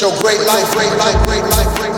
your great life, great life, great life, great life,